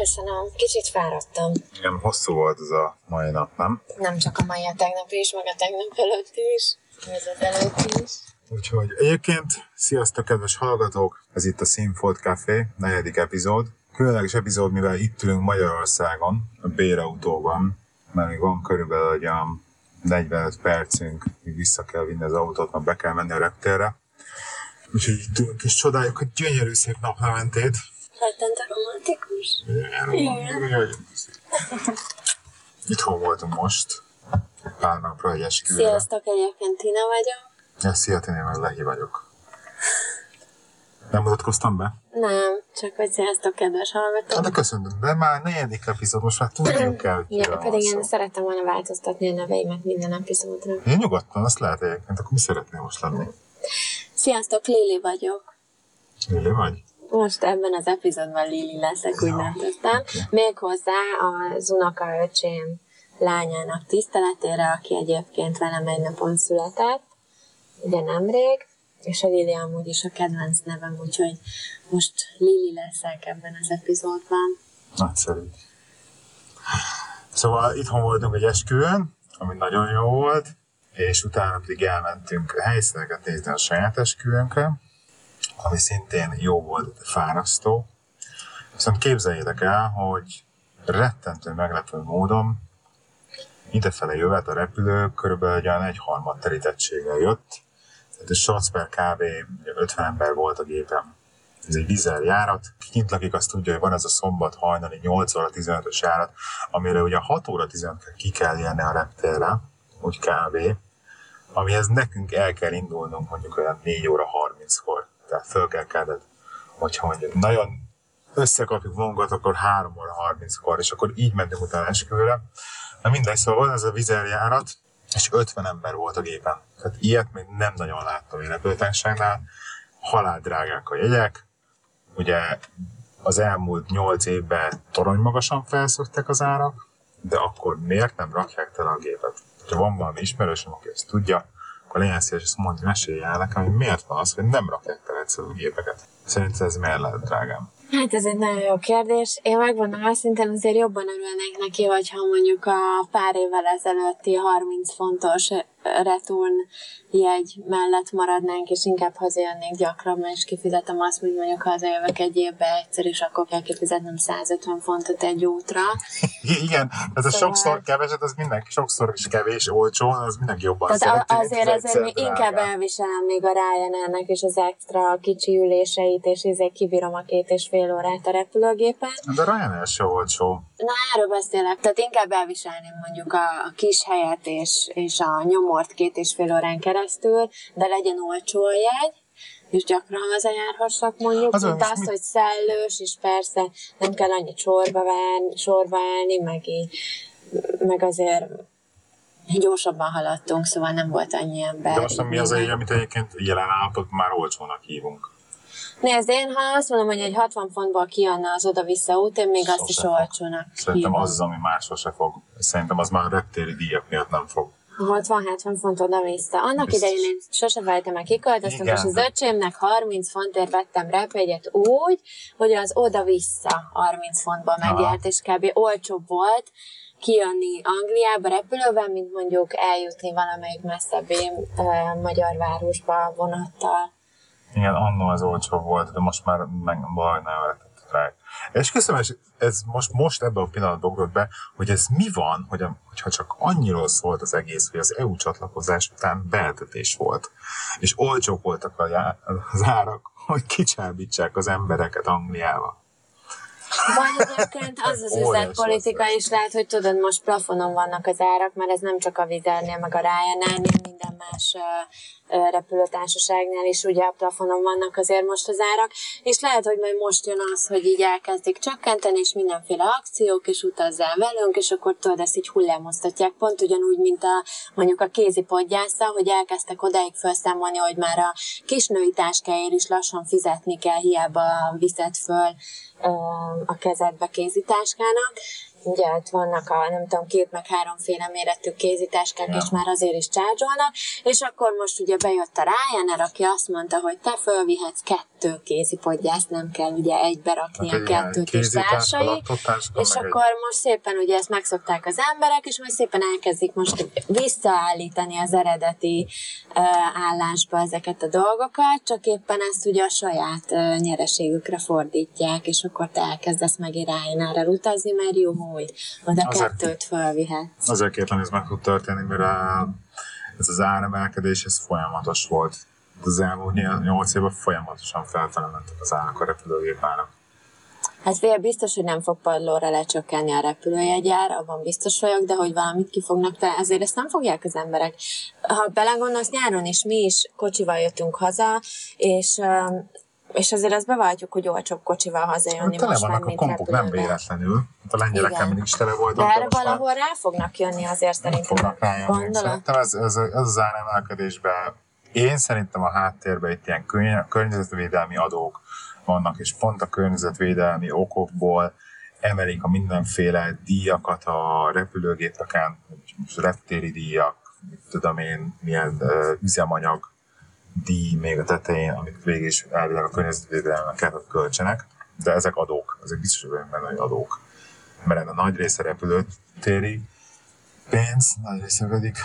köszönöm. Kicsit fáradtam. Igen, hosszú volt ez a mai nap, nem? Nem csak a mai, a tegnap is, meg a tegnap előtt is, ez az előtt is. Úgyhogy egyébként, sziasztok kedves hallgatók! Ez itt a Színfolt Café, negyedik epizód. Különleges epizód, mivel itt ülünk Magyarországon, a bérautóban, mert még van körülbelül egy olyan 45 percünk, míg vissza kell vinni az autót, mert be kell menni a reptérre. Úgyhogy itt ülünk és csodáljuk, hogy gyönyörű szép naplementét. Rettente romantikus. Igen. Itthon voltunk most, pár napra egy esküvőre. Sziasztok, egyébként Tina vagyok. Ja, szia, Tini, meg Lehi vagyok. Nem mutatkoztam be? Nem, csak hogy sziasztok, kedves Hát hallgatók. de köszönöm, de már negyedik epizód, most már tudjuk el, hogy Ja, pedig én szerettem volna változtatni a neveimet minden epizódra. Én nyugodtan, azt lehet egyébként, akkor mi szeretnél most lenni? Sziasztok, Lili vagyok. Lili vagy? Most ebben az epizódban Lili leszek, úgy döntöttem. oké. Méghozzá az unokaöcsém lányának tiszteletére, aki egyébként velem egy napon született, ugye nemrég, és a Lili amúgy is a kedvenc nevem, úgyhogy most Lili leszek ebben az epizódban. Nagyszerű. Szóval itthon voltunk egy esküvőn, ami nagyon jó volt, és utána pedig elmentünk helyszíneket nézni a saját esküvőnkre, ami szintén jó volt, fárasztó. Viszont képzeljétek el, hogy rettentő meglepő módon idefele jövet a repülő körülbelül egy olyan egyharmad terítettséggel jött. Tehát egy per kb. 50 ember volt a gépen. Ez egy vizer járat. Ki kint lakik, azt tudja, hogy van ez a szombat hajnali 8 óra 15-ös járat, amire ugye 6 óra 15 ki kell jönni a reptérre, úgy kb. Amihez nekünk el kell indulnunk mondjuk olyan 4 óra 30-kor. Tehát föl kell kelned, hogyha mondjuk nagyon összekapjuk magunkat, akkor 3 óra 30-kor, és akkor így mentünk utána esküvőre. Na mindegy, szóval van ez a vizerjárat, és 50 ember volt a gépen. Tehát ilyet még nem nagyon láttam én repülőtárságnál. Halál drágák a jegyek. Ugye az elmúlt 8 évben torony magasan felszöktek az árak, de akkor miért nem rakják tele a gépet? Ha van valami ismerősöm, aki ezt tudja, akkor legyen szíves, ezt mondja, mesélj el nekem, hogy miért van az, hogy nem rakják tele egyszerűen a gépeket. Szerinted ez miért lehet drágám? Hát ez egy nagyon jó kérdés. Én megmondom őszintén, azért jobban örülnék neki, hogyha mondjuk a pár évvel ezelőtti 30 fontos return jegy mellett maradnánk, és inkább hazajönnék gyakrabban, és kifizetem azt, hogy mondjuk hazajövök egy évbe egyszer, és akkor kell kifizetnem 150 fontot egy útra. Igen, ez a Szóval- sokszor keveset, az mindenki, sokszor is kevés, olcsó, az mindenki jobban Tehát a- szereti, mint azért, az azért egyszer még inkább elviselem még a Ryanairnek és az extra kicsi üléseit, és ezért kibírom a két és fél órát a repülőgépen. De Ryanair se olcsó. Na, erről beszélek. Tehát inkább elviselném mondjuk a, a kis helyet és, és a nyomort két és fél órán keresztül, de legyen olcsó a jegy, és gyakran hazajárhassak mondjuk, Az mint az, mit- hogy szellős, és persze nem kell annyi sorba, várni, sorba állni, meg így, meg azért gyorsabban haladtunk, szóval nem volt annyi ember. De most mi az, egy, amit egyébként jelen állapot már olcsónak hívunk. Nézd, én ha azt mondom, hogy egy 60 fontból kijönne az oda-vissza út, én még azt is Sose olcsónak Szerintem hívom. az az, ami máshol se fog. Szerintem az már a reptéri díjak miatt nem fog. 60-70 font oda-vissza. Annak Biztos. idején én sose felejtem el, kiköltöztünk, Igen. és az öcsémnek 30 fontért vettem repjegyet úgy, hogy az oda-vissza 30 fontba megjárt, és kb. olcsóbb volt kijönni Angliába repülővel, mint mondjuk eljutni valamelyik messzebbi magyar városba vonattal. Igen, annó az olcsó volt, de most már meg baj, nem lehetett rá. És köszönöm, és ez most, most ebben a pillanatban ugrott be, hogy ez mi van, hogy hogyha csak annyiról szólt az egész, hogy az EU csatlakozás után beeltetés volt, és olcsók voltak a az árak, hogy kicsábítsák az embereket Angliába. Vagy egyébként az az üzletpolitika is lehet, hogy tudod, most plafonon vannak az árak, mert ez nem csak a Vizernél, meg a Ryanairnél, minden más repülőtársaságnál is ugye a plafonon vannak azért most az árak, és lehet, hogy majd most jön az, hogy így elkezdik csökkenteni, és mindenféle akciók, és utazzál velünk, és akkor tudod, ezt így hullámoztatják, pont ugyanúgy, mint a mondjuk a kézi podgyásza, hogy elkezdtek odáig felszámolni, hogy már a kisnői táskáért is lassan fizetni kell, hiába viszed föl a kezedbe kézitáskának, ugye ott vannak a, nem tudom, két meg háromféle méretű kézitáskák, Ja. és már azért is csárgyolnak, és akkor most ugye bejött a Ryanair, aki azt mondta, hogy te fölvihetsz kettő kézipodgyászt, nem kell ugye egybe rakni a egy ilyen kettőt és társai, és meg egy- akkor most szépen ugye ezt megszokták az emberek, és majd szépen elkezdik most visszaállítani az eredeti uh, állásba ezeket a dolgokat, csak éppen ezt ugye a saját uh, nyereségükre fordítják, és akkor te elkezdesz meg Ryanair-rel utazni, mert jó, hogy oda Azért- kettőt fölvihet. Azért kétlen ez meg tud történni, a- ez az áremelkedés, ez folyamatos volt. Az elmúlt 8 évben folyamatosan felfele mentek az árak a repülőgépárak. Hát fél biztos, hogy nem fog padlóra lecsökkenni a repülőjegyár, abban biztos vagyok, de hogy valamit ki fognak te, azért ezt nem fogják az emberek. Ha belegondolsz, nyáron is mi is kocsival jöttünk haza, és és azért azt bevalljuk, hogy olcsóbb kocsival hazajönni Tele most már, a mint kompok, nem véletlenül. Hát a lengyeleken Igen. mindig is tele voltak. De erre most már valahol rá fognak jönni azért szerintem. fognak rájönni. Szerintem ez, ez, ez az áremelkedésben, én szerintem a háttérben itt ilyen körny- környezetvédelmi adók vannak, és pont a környezetvédelmi okokból emelik a mindenféle díjakat a repülőgépeken, reptéri díjak, mit tudom én, milyen uh, üzemanyag díj még a tetején, amit végig is elvileg a környezetvédelemnek kell, hogy költsenek, de ezek adók, ezek biztos, hogy benne hogy adók. Mert a nagy része repülőtéri pénz, nagy része pedig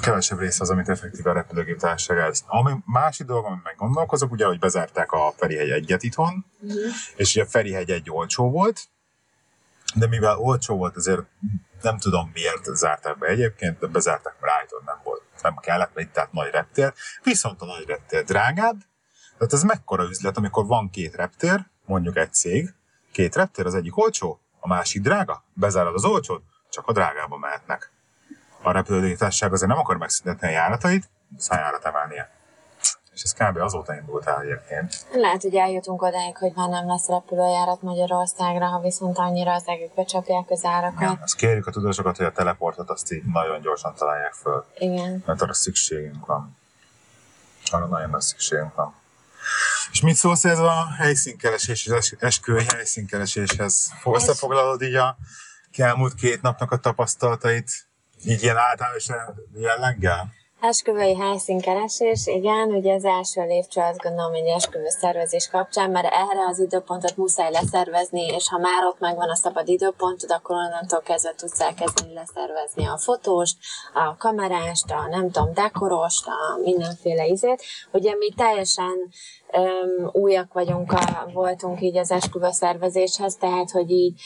kevesebb része az, amit effektív a repülőgép társaság elvisz. Ami másik dolog, amit meg gondolkozok, ugye, hogy bezárták a Ferihegy egyet itthon, és ugye a Ferihegy egy olcsó volt, de mivel olcsó volt, ezért nem tudom miért zárták be egyébként, de bezárták, mert állítólag nem. Nem kellett, mert itt tehát nagy reptér. Viszont a nagy reptér drágább, tehát ez mekkora üzlet, amikor van két reptér, mondjuk egy cég, két reptér, az egyik olcsó, a másik drága, bezárod az olcsót, csak a drágába mehetnek. A repülőtársaság azért nem akar megszüntetni a járatait, szájárat emelnie. És ez kb. azóta indult el egyébként. Lehet, hogy eljutunk odáig, hogy már nem lesz repülőjárat Magyarországra, ha viszont annyira az egekbe csapják az árakat. Ja. Azt kérjük a tudósokat, hogy a teleportot azt így nagyon gyorsan találják föl, Igen. mert arra szükségünk van. Arra nagyon nagy szükségünk van. És mit szólsz ez a helyszínkeresés, az es- esküvői helyszínkereséshez? Fog- Összefoglalod így a elmúlt két napnak a tapasztalatait, így ilyen általános jelleggel? Esküvői helyszínkeresés, igen, ugye az első lépcső azt gondolom, hogy esküvő szervezés kapcsán, mert erre az időpontot muszáj leszervezni, és ha már ott megvan a szabad időpontod, akkor onnantól kezdve tudsz elkezdeni leszervezni a fotóst, a kamerást, a nem tudom, dekorost, a mindenféle izét. Ugye mi teljesen öm, újak vagyunk, a, voltunk így az esküvő szervezéshez, tehát, hogy így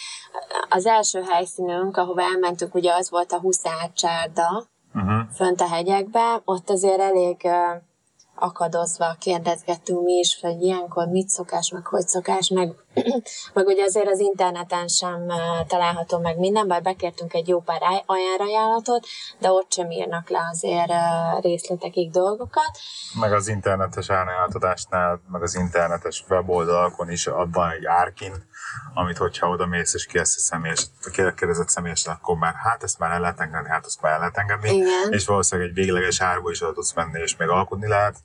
az első helyszínünk, ahova elmentünk, ugye az volt a Huszár csárda, Uh-huh. fönt a hegyekbe, ott azért elég uh, akadozva kérdezgettünk mi is, hogy ilyenkor mit szokás, meg hogy szokás, meg, meg ugye azért az interneten sem uh, található meg minden, bár bekértünk egy jó pár aj- ajánlajánlatot, de ott sem írnak le azért uh, részletekig dolgokat. Meg az internetes árajánlatadásnál, meg az internetes weboldalakon is abban egy árkin, amit hogyha oda mész és kiesz a személyes, kérdezett személyesen, akkor már hát ezt már el lehet engedni, hát ezt már el lehet engedni. Igen. És valószínűleg egy végleges árba is oda tudsz menni, és még alkudni lehet.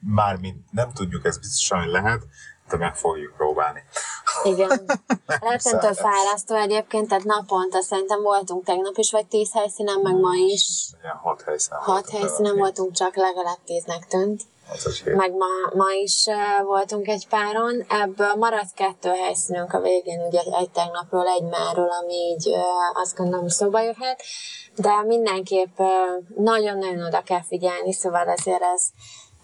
Mármint nem tudjuk, ez biztosan, hogy lehet, de meg fogjuk próbálni. Igen. Rettentő fárasztó egyébként, tehát naponta szerintem voltunk tegnap is, vagy tíz helyszínen, meg ma is. Ilyen hat helyszínen Hat helyszínen de voltunk, csak legalább tíznek tűnt. Hét. meg ma, ma is uh, voltunk egy páron, ebből maradt kettő helyszínünk a végén, ugye egy tegnapról, egy máról, ami így uh, azt gondolom szóba jöhet, de mindenképp uh, nagyon-nagyon oda kell figyelni, szóval azért ez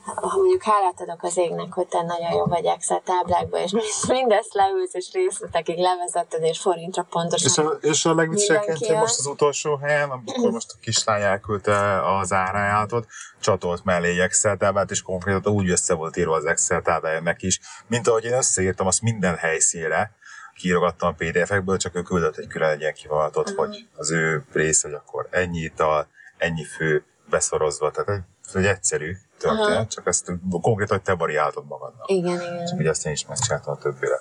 ha mondjuk hálát adok az égnek, hogy te nagyon jó vagy Excel táblákba, és mindezt leülsz, és részletekig levezetted, és forintra pontosan. És a, és a Mindenki most az utolsó helyen, amikor most a kislány elküldte az árajátot, csatolt mellé egy Excel táblát, és konkrétan úgy össze volt írva az Excel táblájának is, mint ahogy én összeírtam azt minden helyszínre, kiírogattam a PDF-ekből, csak ő küldött egy külön egy ilyen kivonatot, hogy az ő rész, hogy akkor ennyi ital, ennyi fő beszorozva, tehát egy, egy egyszerű történet, Aha. csak ezt konkrétan, hogy te variáltod magadnak. Igen, igen. Csak ugye azt én is megcsináltam a többféle.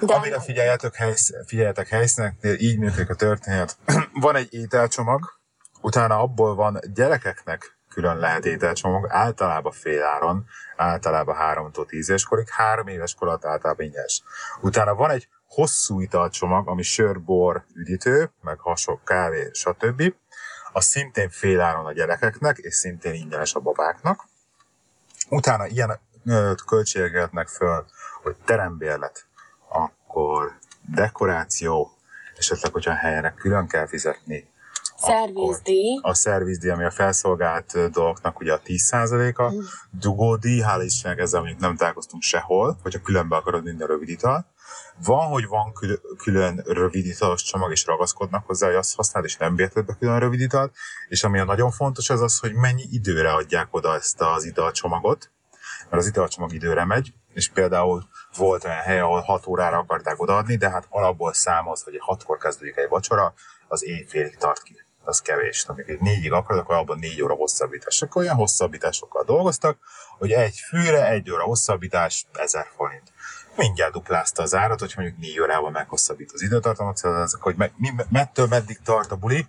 De Amire figyeljetek, helysz, figyeljetek helyszíneknél, így működik a történet. Van egy ételcsomag, utána abból van gyerekeknek külön lehet ételcsomag, általában féláron, általában 3-tól 10 éves korig, 3 éves kor alatt általában ingyenes. Utána van egy hosszú italcsomag, ami sör, bor, üdítő, meg hasonló kávé, stb. Az szintén féláron a gyerekeknek, és szintén ingyenes a babáknak. Utána ilyen költségeknek föl, hogy terembérlet, akkor dekoráció, esetleg, hogyha helyre külön kell fizetni, Szervizdíj. A szervizdíj, ami a felszolgált dolgoknak ugye a 10%-a. Mm. Dugódíj, hála Istennek ezzel mondjuk nem találkoztunk sehol, hogyha különbe akarod minden rövid ital. Van, hogy van kül- külön rövid italos csomag, és ragaszkodnak hozzá, hogy azt használd, és nem bérted be külön rövid italt. És ami a nagyon fontos, az az, hogy mennyi időre adják oda ezt az italcsomagot, mert az italcsomag időre megy, és például volt olyan hely, ahol 6 órára akarták odaadni, de hát alapból számoz, hogy 6-kor kezdődik egy vacsora, az éjfélig tart ki az kevés. Amikor négyig akarod, akkor abban négy óra hosszabbítás. Akkor olyan hosszabbításokkal dolgoztak, hogy egy fűre egy óra hosszabbítás 1000 forint. Mindjárt duplázta az árat, hogy mondjuk négy órával meghosszabbít az időtartamot, szóval hogy me, mi, mettől meddig tart a buli,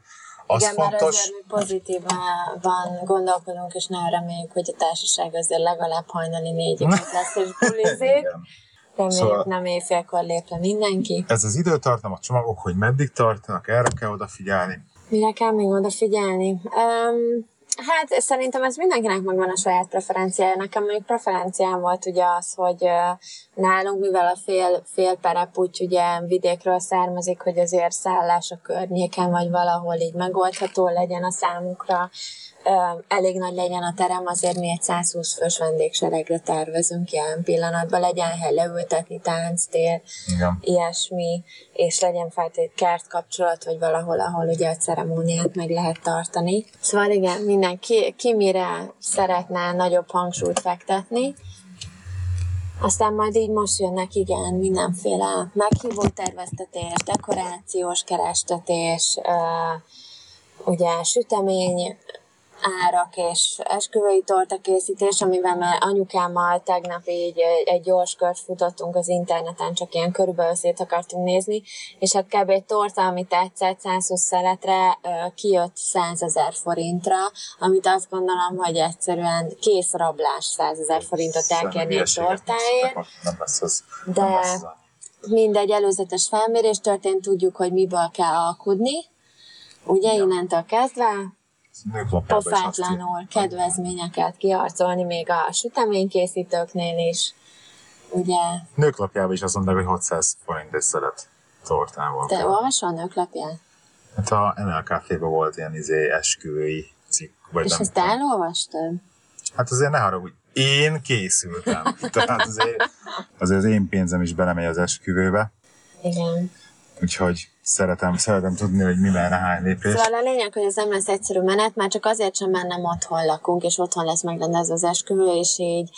az Igen, fontos. mert azért mi pozitívan van, gondolkodunk, és nagyon reméljük, hogy a társaság azért legalább hajnali négyig lesz, és bulizik. Reméljük Szóval- nem éjfélkor lép le mindenki. Ez az időtartam, a csomagok, hogy meddig tartanak, erre kell odafigyelni. Mire kell még odafigyelni? Um, hát szerintem ez mindenkinek megvan a saját preferenciája. Nekem mondjuk preferenciám volt ugye az, hogy nálunk, mivel a fél, fél perep úgy ugye vidékről származik, hogy azért szállás a környéken, vagy valahol így megoldható legyen a számukra, elég nagy legyen a terem, azért mi egy 120 fős vendégseregre tervezünk jelen pillanatban, legyen hely leültetni, tánctér, Igen. ilyesmi, és legyen feltétlenül kert kapcsolat, vagy valahol, ahol ugye a ceremóniát meg lehet tartani. Szóval igen, mindenki ki mire szeretne nagyobb hangsúlyt fektetni. Aztán majd így most jönnek, igen, mindenféle meghívó terveztetés, dekorációs kerestetés, ugye sütemény, árak és esküvői torta készítés, amivel már anyukámmal tegnap így egy, gyors kört futottunk az interneten, csak ilyen körülbelül szét akartunk nézni, és hát kb. egy torta, amit tetszett 120 szeletre, kijött 100 ezer forintra, amit azt gondolom, hogy egyszerűen kész rablás 100 ezer forintot elkérni egy tortáért. mondtak, Nem lesz az. De- Nem lesz az mindegy előzetes felmérés történt, tudjuk, hogy miből kell alkudni. Ugye innentől kezdve Pofátlanul kedvezményeket kiharcolni még a süteménykészítőknél is. Ugye, Nőklapjában is azt mondták, hogy 600 forint egy szelet tortával. te olvasol a nőklapját? Hát a Café-ban volt ilyen izé esküvői cikk, vagy És nem ezt tudom. elolvastad? Hát azért ne haragudj, én készültem. Tehát azért, azért az én pénzem is belemegy az esküvőbe, Igen. úgyhogy szeretem, szeretem tudni, hogy mi merre hány lépés. Szóval a lényeg, hogy ez nem lesz egyszerű menet, már csak azért sem, mert nem otthon lakunk, és otthon lesz megrendezve az esküvő, és így,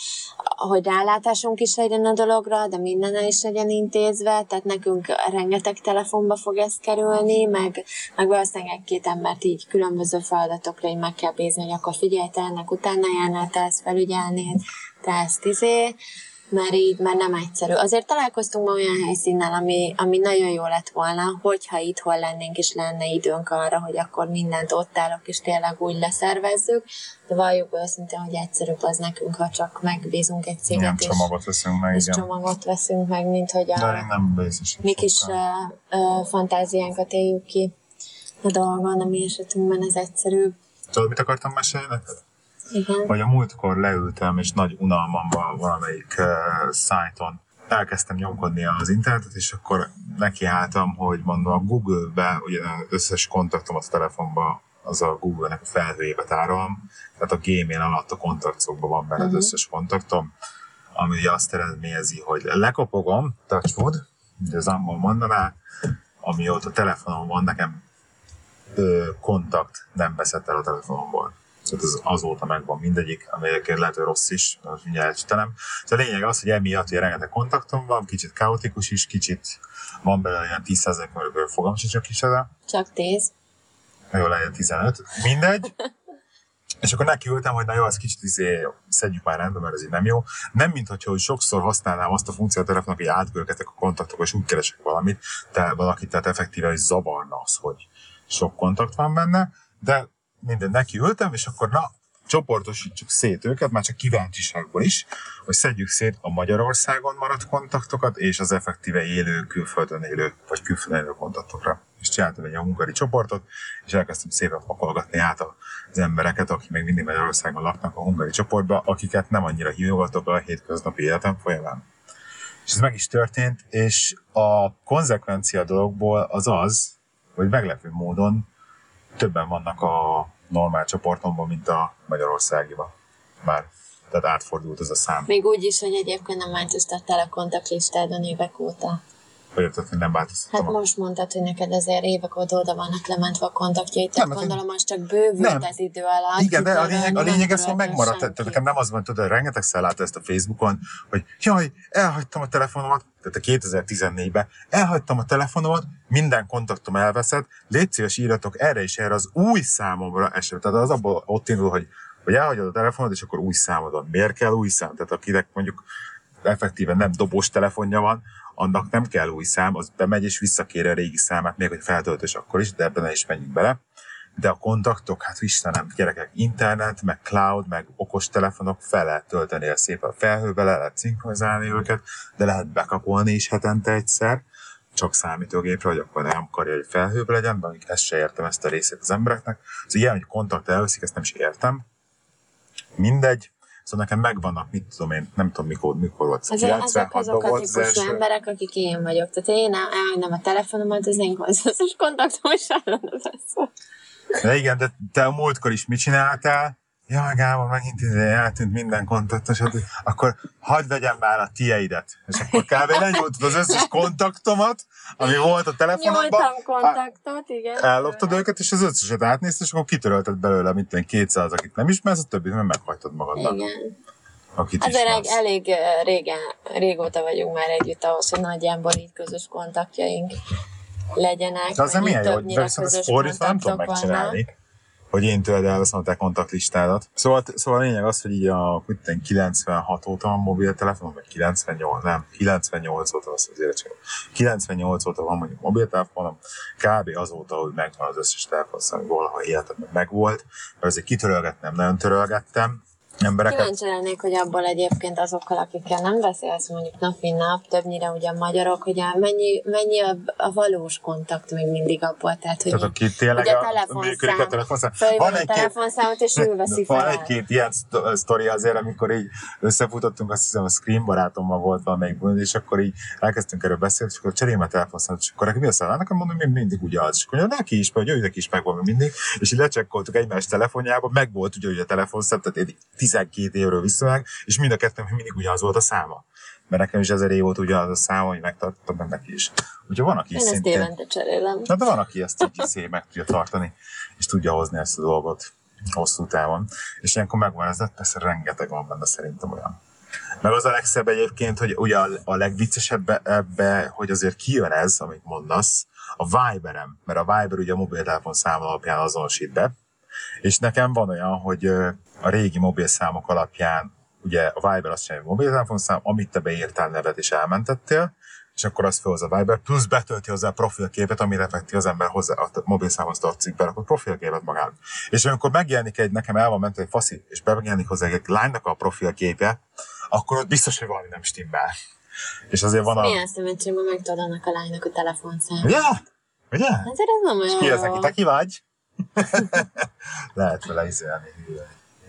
hogy rálátásunk is legyen a dologra, de minden is legyen intézve, tehát nekünk rengeteg telefonba fog ez kerülni, meg, meg valószínűleg egy-két embert így különböző feladatokra így meg kell bízni, hogy akkor figyelj, te ennek utána járnál, te ezt felügyelnéd, te ezt izé, mert így, mert nem egyszerű. Azért találkoztunk ma olyan helyszínnel, ami, ami nagyon jó lett volna, hogyha itthon lennénk, és lenne időnk arra, hogy akkor mindent ott állok, és tényleg úgy leszervezzük, de valljuk őszintén, hogy egyszerűbb az nekünk, ha csak megbízunk egy Igen, céget, és, csomagot veszünk meg, és igen. csomagot veszünk meg, mint hogy De a én nem mi kis uh, uh, fantáziánkat éljük ki a dolgon, a mi esetünkben ez egyszerűbb. Tudod, mit akartam mesélni neked? Igen. Vagy a múltkor leültem, és nagy unalmamban valamelyik uh, szájton elkezdtem nyomkodni az internetet, és akkor nekiálltam, hogy mondom, a Google-be, ugye az összes kontaktomat a telefonban az a Google-nek a felhőjébe tárolom, tehát a Gmail alatt a kontaktokban van benne uh-huh. az összes kontaktom, ami ugye azt eredményezi, hogy lekopogom, touchwood, ugye az angol mondaná, amióta telefonom van, nekem ö, kontakt nem veszett el a telefonomból. Tehát ez azóta megvan mindegyik, ami egyébként lehet, hogy rossz is, most mindjárt elcsítenem. Szóval a lényeg az, hogy emiatt hogy rengeteg kontaktom van, kicsit kaotikus is, kicsit van belőle ilyen 10% körülbelül fogam sincs a kicsoda, Csak tíz. jó legyen 15, mindegy. És akkor nekiültem, hogy na jó, ez kicsit izé, szedjük már rendbe, mert ez így nem jó. Nem, mint hogyha hogy sokszor használnám azt a funkciót a telefonok, hogy átgörgetek a kontaktokba, és úgy keresek valamit, te valakit, tehát effektíve is zavarna az, hogy sok kontakt van benne, de minden neki ültem, és akkor na, csoportosítsuk szét őket, már csak kíváncsiságból is, hogy szedjük szét a Magyarországon maradt kontaktokat és az effektíve élő, külföldön élő, vagy külföldön élő kontaktokra. És csináltam egy hungari csoportot, és elkezdtem szépen pakolgatni át az embereket, akik még mindig Magyarországon laknak a hungari csoportba, akiket nem annyira hívogatok a hétköznapi életem folyamán. És ez meg is történt, és a konzekvencia dologból az az, hogy meglepő módon többen vannak a normál csoportomban, mint a Magyarországiban. Már tehát átfordult ez a szám. Még úgy is, hogy egyébként nem változtattál a kontaktlistádon évek óta. Hogy érted, hogy nem változtattam? Hát most mondtad, hogy neked azért évek óta oda vannak lementve a kontaktjait, tehát Nem, hát gondolom, az csak bővült Nem. az idő alatt. Igen, de a lényeg, a lényeg ez, hogy megmaradt. Tehát nekem nem az van, tudod, rengeteg látta ezt a Facebookon, hogy jaj, elhagytam a telefonomat, tehát a 2014-ben, elhagytam a telefonomat, minden kontaktom elveszett, légy szíves írjatok erre és erre az új számomra eset. Tehát az abból ott indul, hogy, hogy elhagyod a telefonod, és akkor új számod van. Miért kell új szám? Tehát akinek mondjuk effektíven nem dobos telefonja van, annak nem kell új szám, az bemegy és visszakér a régi számát, még hogy feltöltös akkor is, de ebben is menjünk bele. De a kontaktok, hát Istenem, gyerekek, internet, meg cloud, meg okos telefonok fel lehet tölteni el szépen a felhőbe, le lehet szinkronizálni őket, de lehet bekapolni is hetente egyszer, csak számítógépre, hogy akkor nem akarja, hogy felhőbe legyen, de ezt se értem ezt a részét az embereknek. Az ilyen, hogy kontakt elveszik, ezt nem is értem. Mindegy. Szóval nekem megvannak, mit tudom én, nem tudom mikor, mikor volt. Ezek 96-ban azok a volt az típusú első. emberek, akik én vagyok. Tehát én elhagynám a telefonomat, az én konzultációs kontaktom is állana lesz. De igen, de te a múltkor is mit csináltál? Jaj, Gábor, megint eltűnt minden kontaktos, hát akkor hagyd vegyem már a tieidet. És akkor kb. lenyúltad az összes kontaktomat, ami volt a telefonomban. Nyújtam kontaktot, igen. Elloptad őket, és az összeset átnézted, és akkor kitörölted belőle, mint tudom, 200, akit nem ismersz, a többit meg meghagytad magadnak, Igen. akit Azért elég, elég régen, régóta vagyunk már együtt ahhoz, hogy nagyjából így közös kontaktjaink legyenek. De vagy így milyen jó, hogy közös fordítva nem tudom kontaktok vannak. Hogy én tőled elveszem a kontaktlistádat. Szóval, szóval a lényeg az, hogy így a mit tudom, 96 óta van mobiltelefonom, vagy 98, nem, 98 óta az az érettség. 98 óta van mondjuk mobiltelefonom, kb. azóta, hogy megvan az összes telefonszám, valaha életemben megvolt, mert azért kitörölgetnem, nagyon törölgettem embereket. Kíváncsi lennék, hogy abból egyébként azokkal, akikkel nem beszélsz mondjuk nap, mint nap, többnyire ugye magyarok, hogy a mennyi, mennyi a, a valós kontakt még mindig abból, tehát hogy Tehát aki tényleg a, működik a telefonszám. A egy-két- telefonszámot, és ő veszi Van fel. egy-két ilyen szto- sztori azért, amikor így összefutottunk, azt hiszem a Scream barátommal volt valamelyik és akkor így elkezdtünk erről beszélni, és akkor cseréljem a telefonszámot, és akkor neki mi a szállal? Nekem mondom, én mindig ugyanaz. És akkor neki is, vagy ő neki is megvan mindig, és így lecsekkoltuk egymás telefonjába, meg volt ugye, ugye a telefonszám, tehát egy 12 évről vissza meg, és mind a kettő mindig ugyanaz volt a száma. Mert nekem is ezer év volt ugyanaz a száma, hogy megtartottam meg neki is. Úgyhogy van, aki Én ezt szintén... évente cserélem. Na, de van, aki ezt így szép meg tudja tartani, és tudja hozni ezt a dolgot hosszú távon. És ilyenkor megvan ez, persze rengeteg van benne szerintem olyan. Meg az a legszebb egyébként, hogy ugye a, a legviccesebb ebbe, hogy azért kijön ez, amit mondasz, a Viberem, mert a Viber ugye a mobiltelefon szám alapján azonosít be, és nekem van olyan, hogy a régi mobilszámok alapján, ugye a Viber azt csinálja, mobiltelefonszám, amit te beírtál nevet és elmentettél, és akkor az felhoz a Viber, plusz betölti hozzá a profilképet, amire effektív az ember hozzá a mobilszámhoz tartozik be, akkor profilképet magának. És amikor megjelenik egy, nekem el van mentve egy faszi, és megjelenik hozzá egy lánynak a profilképje, akkor ott biztos, hogy valami nem stimmel. És azért van a... Milyen szemétségben megtudod annak a lánynak a telefonszámot? Ja! Ugye? Azért ez nem olyan Ki az, aki te ki vagy? Lehet vele izélni.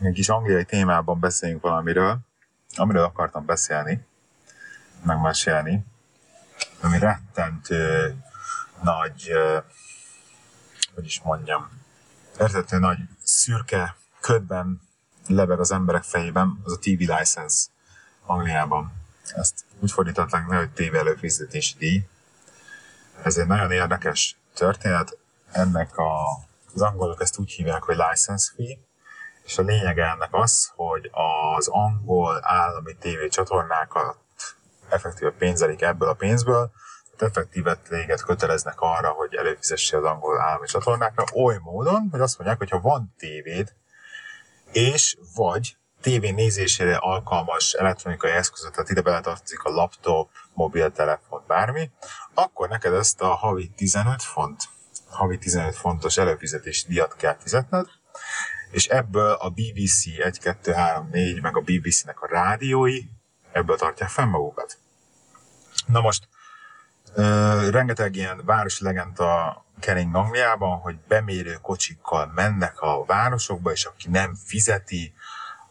Egy kis angliai témában beszéljünk valamiről, amiről akartam beszélni, megmesélni, ami rettentő nagy, hogy is mondjam, rettentő nagy szürke ködben lebeg az emberek fejében, az a TV license Angliában. Ezt úgy fordították le, hogy TV előfizetési díj. Ez egy nagyon érdekes történet. Ennek a, az angolok ezt úgy hívják, hogy license fee, és a lényege ennek az, hogy az angol állami tévécsatornákat effektíve pénzelik ebből a pénzből, tehát effektíve téged köteleznek arra, hogy előfizessél az angol állami csatornákra, oly módon, hogy azt mondják, hogy ha van tévéd, és vagy tévé nézésére alkalmas elektronikai eszközöt, tehát ide beletartozik a laptop, mobiltelefon, bármi, akkor neked ezt a havi 15 font, havi 15 fontos előfizetési díjat kell fizetned, és ebből a BBC 1, 2, 3, 4, meg a BBC-nek a rádiói, ebből tartják fenn magukat. Na most, ö, rengeteg ilyen városi legenda kering Angliában, hogy bemérő kocsikkal mennek a városokba, és aki nem fizeti,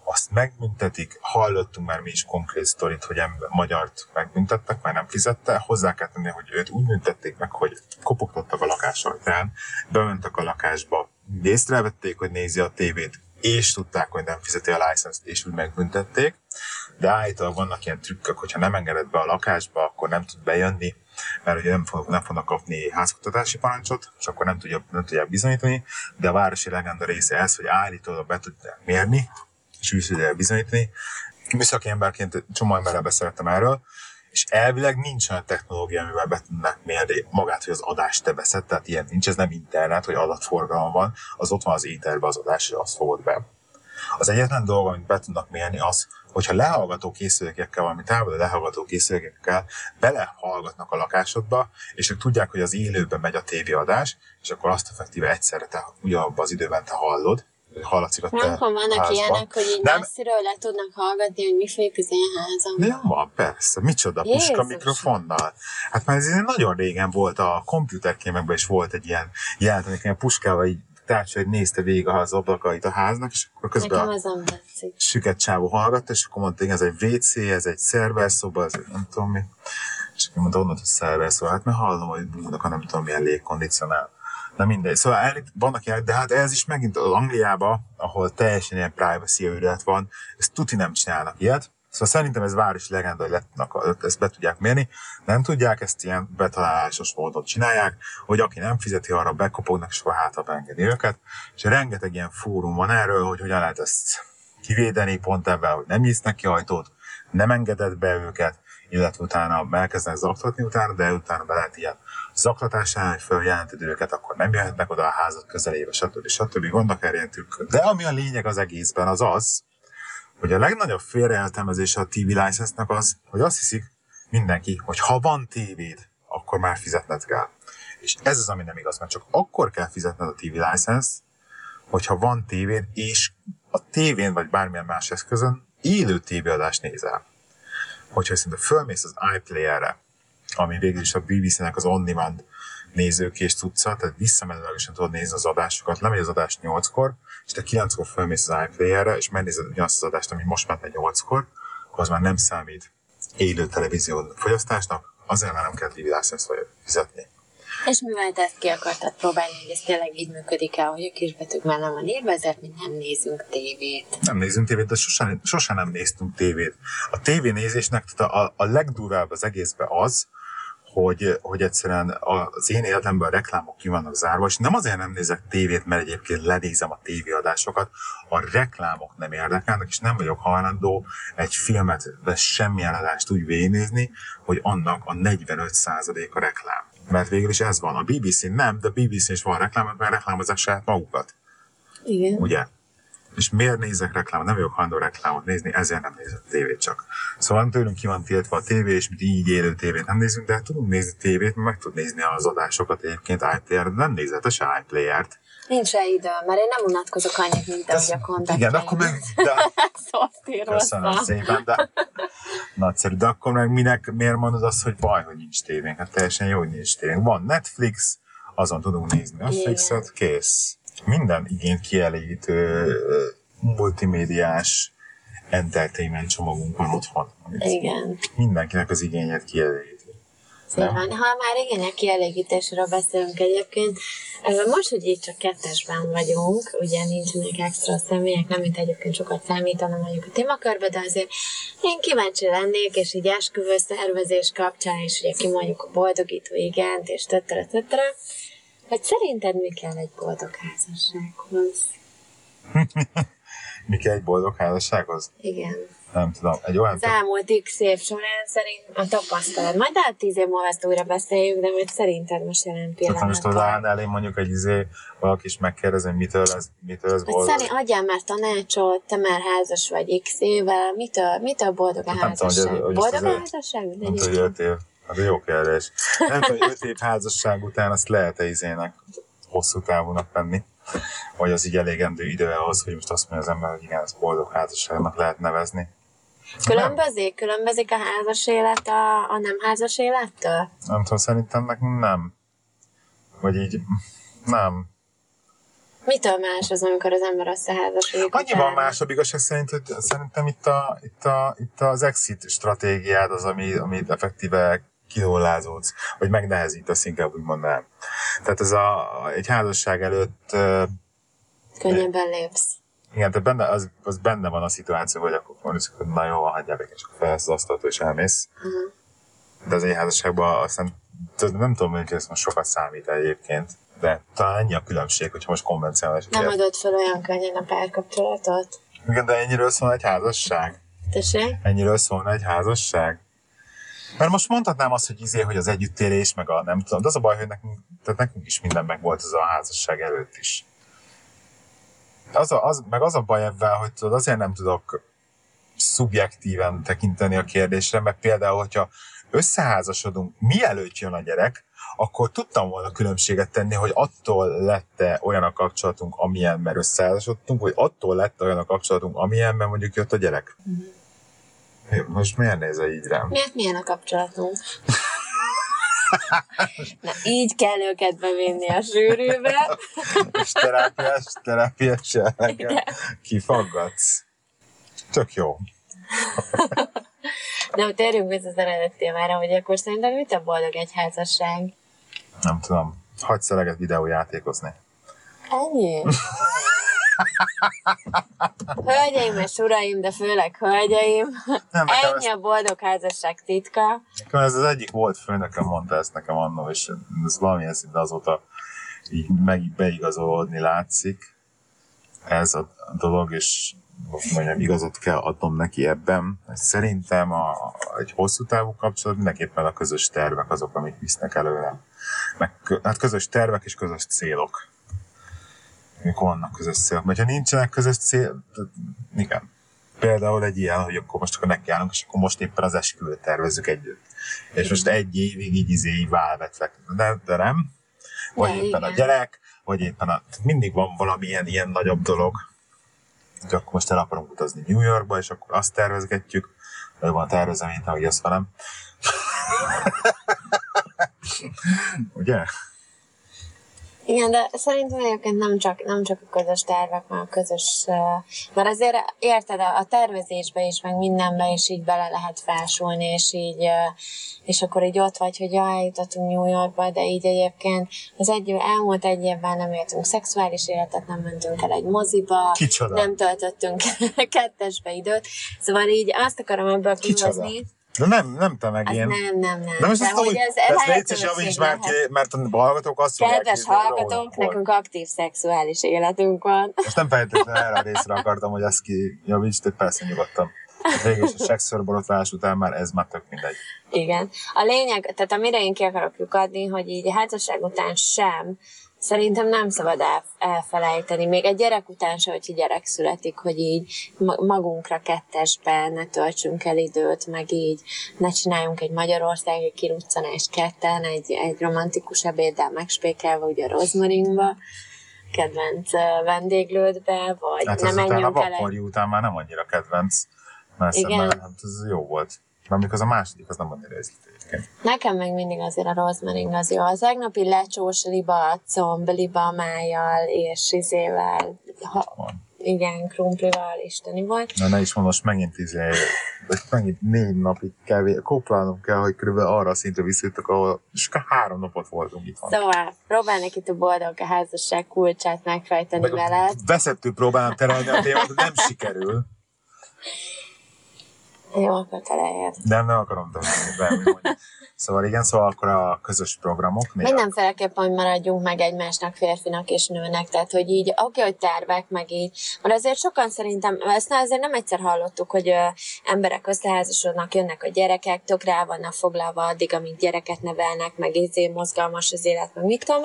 azt megbüntetik. Hallottunk már mi is konkrét sztorit, hogy ember, magyart megbüntettek, mert nem fizette. Hozzá kell tenni, hogy őt úgy büntették meg, hogy kopogtattak a lakás ajtán, bementek a lakásba, észrevették, hogy nézi a tévét, és tudták, hogy nem fizeti a license és úgy megbüntették. De állítólag vannak ilyen trükkök, hogyha nem engedett be a lakásba, akkor nem tud bejönni, mert ugye nem, fog, nem fognak kapni házkutatási parancsot, és akkor nem, tudja, nem tudják bizonyítani, de a városi legenda része ez, hogy állítólag be tudják mérni, és úgy tudják bizonyítani. Műszaki emberként csomó emberrel beszéltem erről, és elvileg nincs olyan technológia, amivel be tudnak mérni magát, hogy az adást te veszed, tehát ilyen nincs, ez nem internet, hogy adatforgalom van, az ott van az éterbe az adás, és azt fogod be. Az egyetlen dolog, amit be tudnak mérni, az, hogyha lehallgató készülékekkel, valami távoli lehallgató készülékekkel belehallgatnak a lakásodba, és ők tudják, hogy az élőben megy a tévéadás, és akkor azt effektíve egyszerre te ugyanabban az időben te hallod, hallatszik a Nem, vannak házban. ilyenek, hogy így Nem. messziről le tudnak hallgatni, hogy mi folyik az én házam. De ja, van, persze. Micsoda puska Jézusom. mikrofonnal. Hát már ez nagyon régen volt a komputerkémekben is volt egy ilyen jelent, amikor puskával így tárcsa, hogy nézte végig az ablakait a háznak, és akkor közben Nekem a nem süket csávó hallgatta, és akkor mondta, ez egy WC, ez egy szerverszoba, ez egy nem tudom mi. És akkor mondta, onnan, hogy szerverszoba. Hát mert hallom, hogy búgnak a nem tudom milyen légkondicionál. Na mindegy. Szóval el, vannak ilyen, de hát ez is megint az Angliába, ahol teljesen ilyen privacy őrület van, ezt tuti nem csinálnak ilyet. Szóval szerintem ez városi legenda, hogy le tudnak, ezt be tudják mérni. Nem tudják, ezt ilyen betalálásos módon csinálják, hogy aki nem fizeti, arra bekopognak, és akkor hátra engedi őket. És rengeteg ilyen fórum van erről, hogy hogyan lehet ezt kivédeni, pont ebben, hogy nem nyisznek ki ajtót, nem engedett be őket, illetve utána elkezdenek zaklatni utána, de utána be lehet ilyen zaklatás ellen, hogy őket, akkor nem jöhetnek oda a házad közelébe, stb. stb. Gondok trükkök. De ami a lényeg az egészben, az az, hogy a legnagyobb félreértelmezése a TV license-nek az, hogy azt hiszik mindenki, hogy ha van tévéd, akkor már fizetned kell. És ez az, ami nem igaz, mert csak akkor kell fizetned a TV license hogyha van tévéd, és a tévén vagy bármilyen más eszközön élő tévéadást nézel. Hogyha viszont fölmész az iPlayer-re, ami végül is a BBC-nek az on-demand nézőkés tudca, tehát visszamenőlegesen tudod nézni az adásokat, lemegy az adás 8-kor, és te 9-kor fölmész az iPlayer-re, és megnézed ugyanazt az adást, ami most ment 8-kor, akkor az már nem számít élő televízió fogyasztásnak, azért már nem kell license fizetni. És mivel te ezt ki akartad próbálni, hogy ez tényleg így működik el, hogy a kisbetűk már nem van írva, ezért mi nem nézünk tévét. Nem nézünk tévét, de sosem, sosem nem néztünk tévét. A tévénézésnek tehát a, a legdurvább az egészben az, hogy, hogy egyszerűen az én életemben a reklámok ki vannak zárva, és nem azért nem nézek tévét, mert egyébként lenézem a tévéadásokat, a reklámok nem érdekelnek, és nem vagyok hajlandó egy filmet, de semmilyen adást úgy végignézni, hogy annak a 45% a reklám. Mert végül is ez van. A BBC nem, de a BBC is van reklám, mert reklámozzák saját magukat. Igen. Ugye? És miért nézek reklámot? Nem vagyok hajlandó reklámot nézni, ezért nem nézek tévét csak. Szóval nem tőlünk ki van tiltva a tévé, és mi így élő tévét nem nézünk, de hát tudunk nézni tévét, mert meg tud nézni az adásokat egyébként iPlayer, nem nézett se iPlayer-t. Nincs rá idő, mert én nem unatkozok annyit, mint ahogy a kontakt. Igen, akkor meg, de, köszönöm szépen, de nagyszerű, de akkor meg minek, miért mondod azt, hogy baj, hogy nincs tévénk? Hát teljesen jó, hogy nincs tévénk. Van Netflix, azon tudunk nézni Netflixet, kész. Minden igényt kielégítő multimédiás entertainment csomagunk van otthon. Igen. Mindenkinek az igényét kielégíti. Szép van. Ha már igények kielégítésről beszélünk egyébként, most, hogy így csak kettesben vagyunk, ugye nincsenek extra személyek, nem mint egyébként sokat számítana mondjuk a témakörbe, de azért én kíváncsi lennék, és így esküvő szervezés kapcsán is ugye kimondjuk a boldogító igent, és tetere, tetere, hogy szerinted mi kell egy boldog házassághoz? Mi kell egy boldog házassághoz? Igen. Nem tudom, egy olyan... Az elmúlt x év során szerint a tapasztalat. Majd lehet tíz év múlva ezt újra beszéljük, de majd szerinted most jelen Csak most pillanatban. állni elé mondjuk egy izé, valaki is megkérdezi, hogy mitől ez, mitől ez Hogy boldog. szerint adjál már tanácsot, te már házas vagy x éve, mitől, mitől boldog a Nem tudom, hogy ez- házasság? hogy Boldog a házasság? Nem tudom, hogy öt év. Egy jó kérdés. Nem tudom, hogy öt év házasság után azt lehet-e izének hosszú távúnak venni. vagy az így elégendő idő ahhoz, hogy most azt mondja az ember, hogy igen, ez boldog házasságnak lehet nevezni. Különbözik? Különbözik a házas élet a, a nem házas élettől? Nem tudom, szerintem nekünk nem. Vagy így, nem. Mitől más az, amikor az ember összeházasodik? Annyiban utána? másabb igazság szerint, hogy szerintem itt, a, itt, a, itt az exit stratégiád az, ami, amit effektíve kinullázódsz, vagy megnehezítesz, inkább úgy mondanám. Tehát ez a, egy házasság előtt Könnyebben lépsz. igen, tehát benne, az, az benne van a szituáció, hogy akkor mondjuk, hogy na jó, hagyjál és akkor felsz az asztalt, és elmész. Uh-huh. De az egy házasságban aztán tudod, nem tudom, hogy ez most sokat számít egyébként, de talán ennyi a különbség, hogyha most konvencionális. Nem élet. adott fel olyan könnyen a párkapcsolatot? Igen, de ennyiről szól egy házasság. Tessék? Ennyiről szólna egy házasság? Mert most mondhatnám azt, hogy izé, hogy az együttélés, meg a nem tudom, de az a baj, hogy nekünk, tehát nekünk is minden meg volt az a házasság előtt is. Az a, az, meg az a baj ebben, hogy tudod, azért nem tudok szubjektíven tekinteni a kérdésre, mert például, hogyha összeházasodunk, mielőtt jön a gyerek, akkor tudtam volna különbséget tenni, hogy attól lett olyan a kapcsolatunk, amilyen, mert összeházasodtunk, hogy attól lett olyan a kapcsolatunk, amilyen, mert mondjuk jött a gyerek. Mi- Most miért nézel így rám? Miért milyen a kapcsolatunk? Na, így kell őket bevinni a sűrűbe. És terápiás, terápiás kifaggatsz. Tök jó. Nem, térjünk vissza az eredeti témára, hogy akkor szerintem mit a boldog egy házasság? Nem tudom. Hagysz szeleget videójátékozni. Ennyi? Hölgyeim és uraim, de főleg hölgyeim, Nem, ennyi ez, a boldog házasság titka. nekem ez az egyik volt főnökem, mondta ezt nekem annó, és ez valamilyen szinten azóta így meg beigazolódni látszik. Ez a dolog, és most mondjam, igazat kell adnom neki ebben. Szerintem a, egy hosszú távú kapcsolat mindenképpen a közös tervek azok, amik visznek előre. Meg, hát közös tervek és közös célok. Mikor vannak közös célok. Mert ha nincsenek közös cél, igen. Például egy ilyen, hogy akkor most akkor nekiállunk, és akkor most éppen az esküvőt tervezzük együtt. És most egy évig így izé így. De, de nem. Vagy Ja, éppen a igen. gyerek, vagy éppen a... Mindig van valamilyen ilyen nagyobb dolog. Hogy akkor most el akarunk utazni New Yorkba, és akkor azt tervezgetjük. Vagy van tervezem, mint ahogy azt velem. Ugye? Igen, de szerintem egyébként nem csak, nem csak a közös tervek, mert a közös... Uh, mert azért érted, a, tervezésbe is, meg mindenbe is így bele lehet fásulni, és így, uh, és akkor így ott vagy, hogy jaj, eljutottunk New Yorkba, de így egyébként az egy, elmúlt egy évben nem éltünk szexuális életet, nem mentünk el egy moziba, Kicsoda? nem töltöttünk kettesbe időt, szóval így azt akarom ebből kihozni, De nem, nem te meg én. nem, nem, nem. De most azt hogy ez ez légy és javíts már ki, mert a hallgatók azt fogják Kedves volt. nekünk aktív szexuális életünk van. Most nem feltétlenül erre a részre akartam, hogy ezt ki javíts, de persze nyugodtan. Végül is a sexőrborotválás után már ez már tök mindegy. Igen. A lényeg, tehát amire én ki akarok lyukadni, hogy így házasság után sem, szerintem nem szabad el, elfelejteni, még egy gyerek után se, hogyha gyerek születik, hogy így ma- magunkra kettesbe ne töltsünk el időt, meg így ne csináljunk egy magyarországi kiruccanást ketten, egy, egy romantikus ebéddel megspékelve, ugye a rozmarinba, kedvenc vendéglődbe, vagy Hát ne ez után a menjünk el egy után már nem annyira kedvenc. Mert Igen. szemben, hát ez jó volt. Mert amikor az a második, az nem annyira érzett egyébként. Nekem meg mindig azért a rozmarin az jó. Az tegnapi lecsós liba, comb, liba májjal és izével, ha, Van. igen, krumplival isteni volt. Na ne is mondom, most megint izé, megint négy napig kell, vé- kóplálnom kell, hogy körülbelül arra a szintre visszajutok, ahol akkor három napot voltunk itt. Szóval próbálnék itt a boldog a házasság kulcsát megfejteni Meg veled. veszettől próbálom terelni a témát, nem sikerül. Jó, akkor te lejjed. Nem, nem akarom tanulni. Szóval igen, szóval akkor a közös programok. Mindenféleképpen, hogy maradjunk meg egymásnak, férfinak és nőnek, tehát hogy így, oké, hogy tervek, meg így, mert azért sokan szerintem, ezt azért nem egyszer hallottuk, hogy ö, emberek összeházasodnak, jönnek a gyerekek, tök rá vannak foglalva addig, amíg gyereket nevelnek, meg izé mozgalmas az élet, meg mit tudom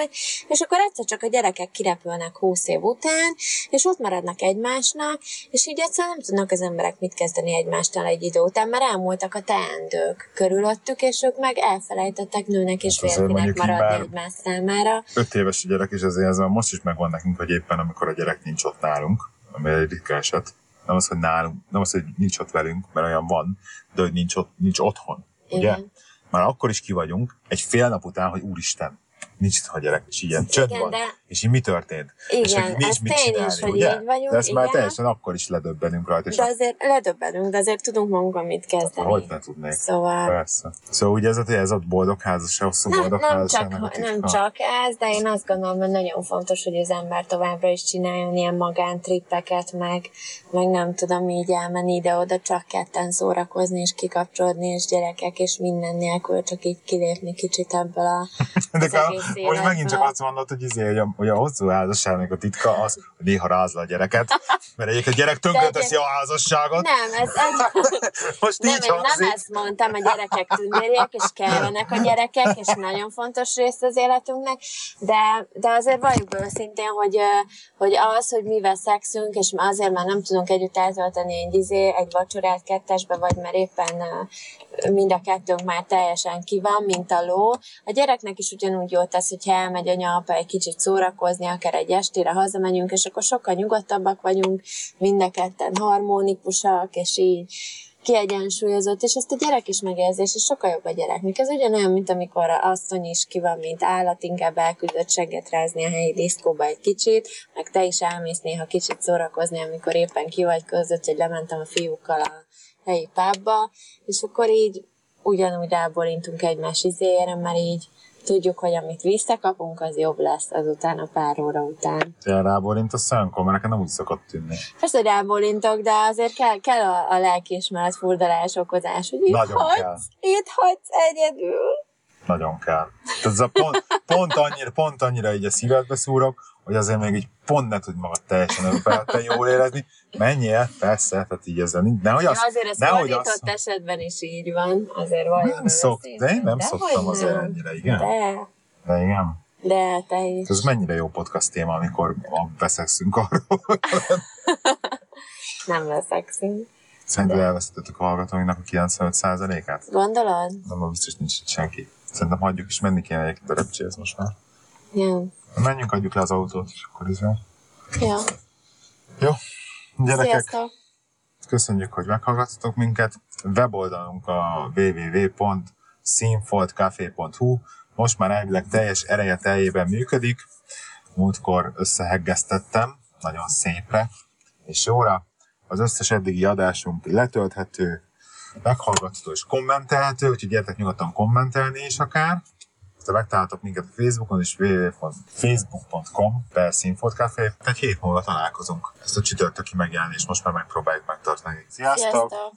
és akkor egyszer csak a gyerekek kirepülnek húsz év után, és ott maradnak egymásnak, és így egyszerűen nem tudnak az emberek mit kezdeni egymástól egy idő után már elmúltak a teendők körülöttük, és ők meg elfelejtettek nőnek és Hát férfinek maradni egymás számára. öt éves a gyerek, és ezért ez már most is megvan nekünk, hogy éppen amikor a gyerek nincs ott nálunk, ami egy ritka eset, nem az, hogy nálunk, nem az, hogy nincs ott velünk, mert olyan van, de hogy nincs, ott, nincs otthon, ugye? Igen. Már akkor is ki vagyunk, egy fél nap után, hogy úristen, nincs itt a gyerek, és ilyen csönd Igen, van. de- És így mi történt? és Igen, hogy nincs mit tény is, csinálni, hogy ugye? így vagyunk, de ezt már igen. teljesen akkor is ledöbbenünk rajta. És De azért ledöbbenünk, de azért tudunk magunkon mit kezdeni. hogy ne tudnék? Szóval Persze. Szóval ugye ez a, ez a boldog házasság, hosszú nem, boldog nem, csak, nem csak ez, de én azt gondolom, hogy nagyon fontos, hogy az ember továbbra is csináljon ilyen magántrippeket, meg, meg nem tudom így elmenni ide-oda, csak ketten szórakozni és kikapcsolódni, és gyerekek, és minden nélkül csak így kilépni kicsit ebből a De az akkor egész most megint csak azt mondod, hogy, izé, hogy, a, hogy a hosszú házasságnak a titka az, hogy néha rázla a gyereket, mert egyébként a gyerek tönkreteszi a házasságot. Nem, ez, ez Most nem, így én nem ezt mondtam, a gyerekek tündérjek, és kellenek a gyerekek, és nagyon fontos rész az életünknek, de, de azért valljuk be őszintén, hogy, hogy az, hogy mi veszekszünk, és azért már nem tudunk együtt eltölteni egy, izé, egy vacsorát kettesbe, vagy mert éppen mind a kettőnk már teljesen ki van, mint a ló. A gyereknek is ugyanúgy jót tesz, hogyha elmegy anya, apa egy kicsit szórakozni, akár egy estére hazamegyünk, és akkor sokkal nyugodtabbak vagyunk, mind a ketten harmonikusak, és így kiegyensúlyozott, és ezt a gyerek is megérzi, és sokkal jobb a gyereknek. Ez ugyanolyan, mint amikor a asszony is ki van, mint állat, inkább elküldött segget rázni a helyi diszkóba egy kicsit, meg te is elmész néha kicsit szórakozni, amikor éppen ki vagy között, hogy lementem a fiúkkal a helyi pubba, és akkor így ugyanúgy ráborintunk egymás izére, mert így tudjuk, hogy amit visszakapunk, az jobb lesz azután a pár óra után. Te a szemkor, mert nekem nem úgy szokott tűnni. Persze, hogy rábólintok, de azért kell, kell a, a lelkiismeret furdalás okozás, hogy itt Nagyon hagysz, kell. itt hagysz egyedül. Nagyon kell. Tehát ez a pont, pont, annyira, pont annyira így a szívedbe szúrok, hogy azért még így pont ne tudj magad teljesen önfeledten jól érezni. Menjél, persze, tehát így ezzel nincs. Nehogy Ja, azt, azért ez nehogy fordított azt, esetben is így van, azért vagy. nem szok, de én nem szoktam azért ennyire, igen. De, De igen. de te is. Ez mennyire jó podcast téma, amikor beszélszünk arról. Nem veszekszünk. Szerinted elveszítettük a hallgatóinknak a 95%-át? Gondolod? Nem, biztos nincs itt senki. Szerintem hagyjuk is menni kéne egyébként a repcséhez most már. Ja. Menjünk, adjuk le az autót, és akkor is jó. ja. Jó, gyerekek, Sziasztok! köszönjük, hogy meghallgattatok minket. Weboldalunk a www.színfoltcafé.hu most már elvileg teljes ereje teljében működik. Múltkor összeheggeztettem, nagyon szépre és jóra. Az összes eddigi adásunk letölthető, meghallgatható és kommentelhető, úgyhogy gyertek nyugodtan kommentelni is akár. Te megtaláltok minket a Facebookon és www.facebook.com per Színfoltcafé. Egy hét múlva találkozunk. Ezt a csütörtöki megjelenést most már megpróbáljuk megtartani. Sziasztok! Sziasztok!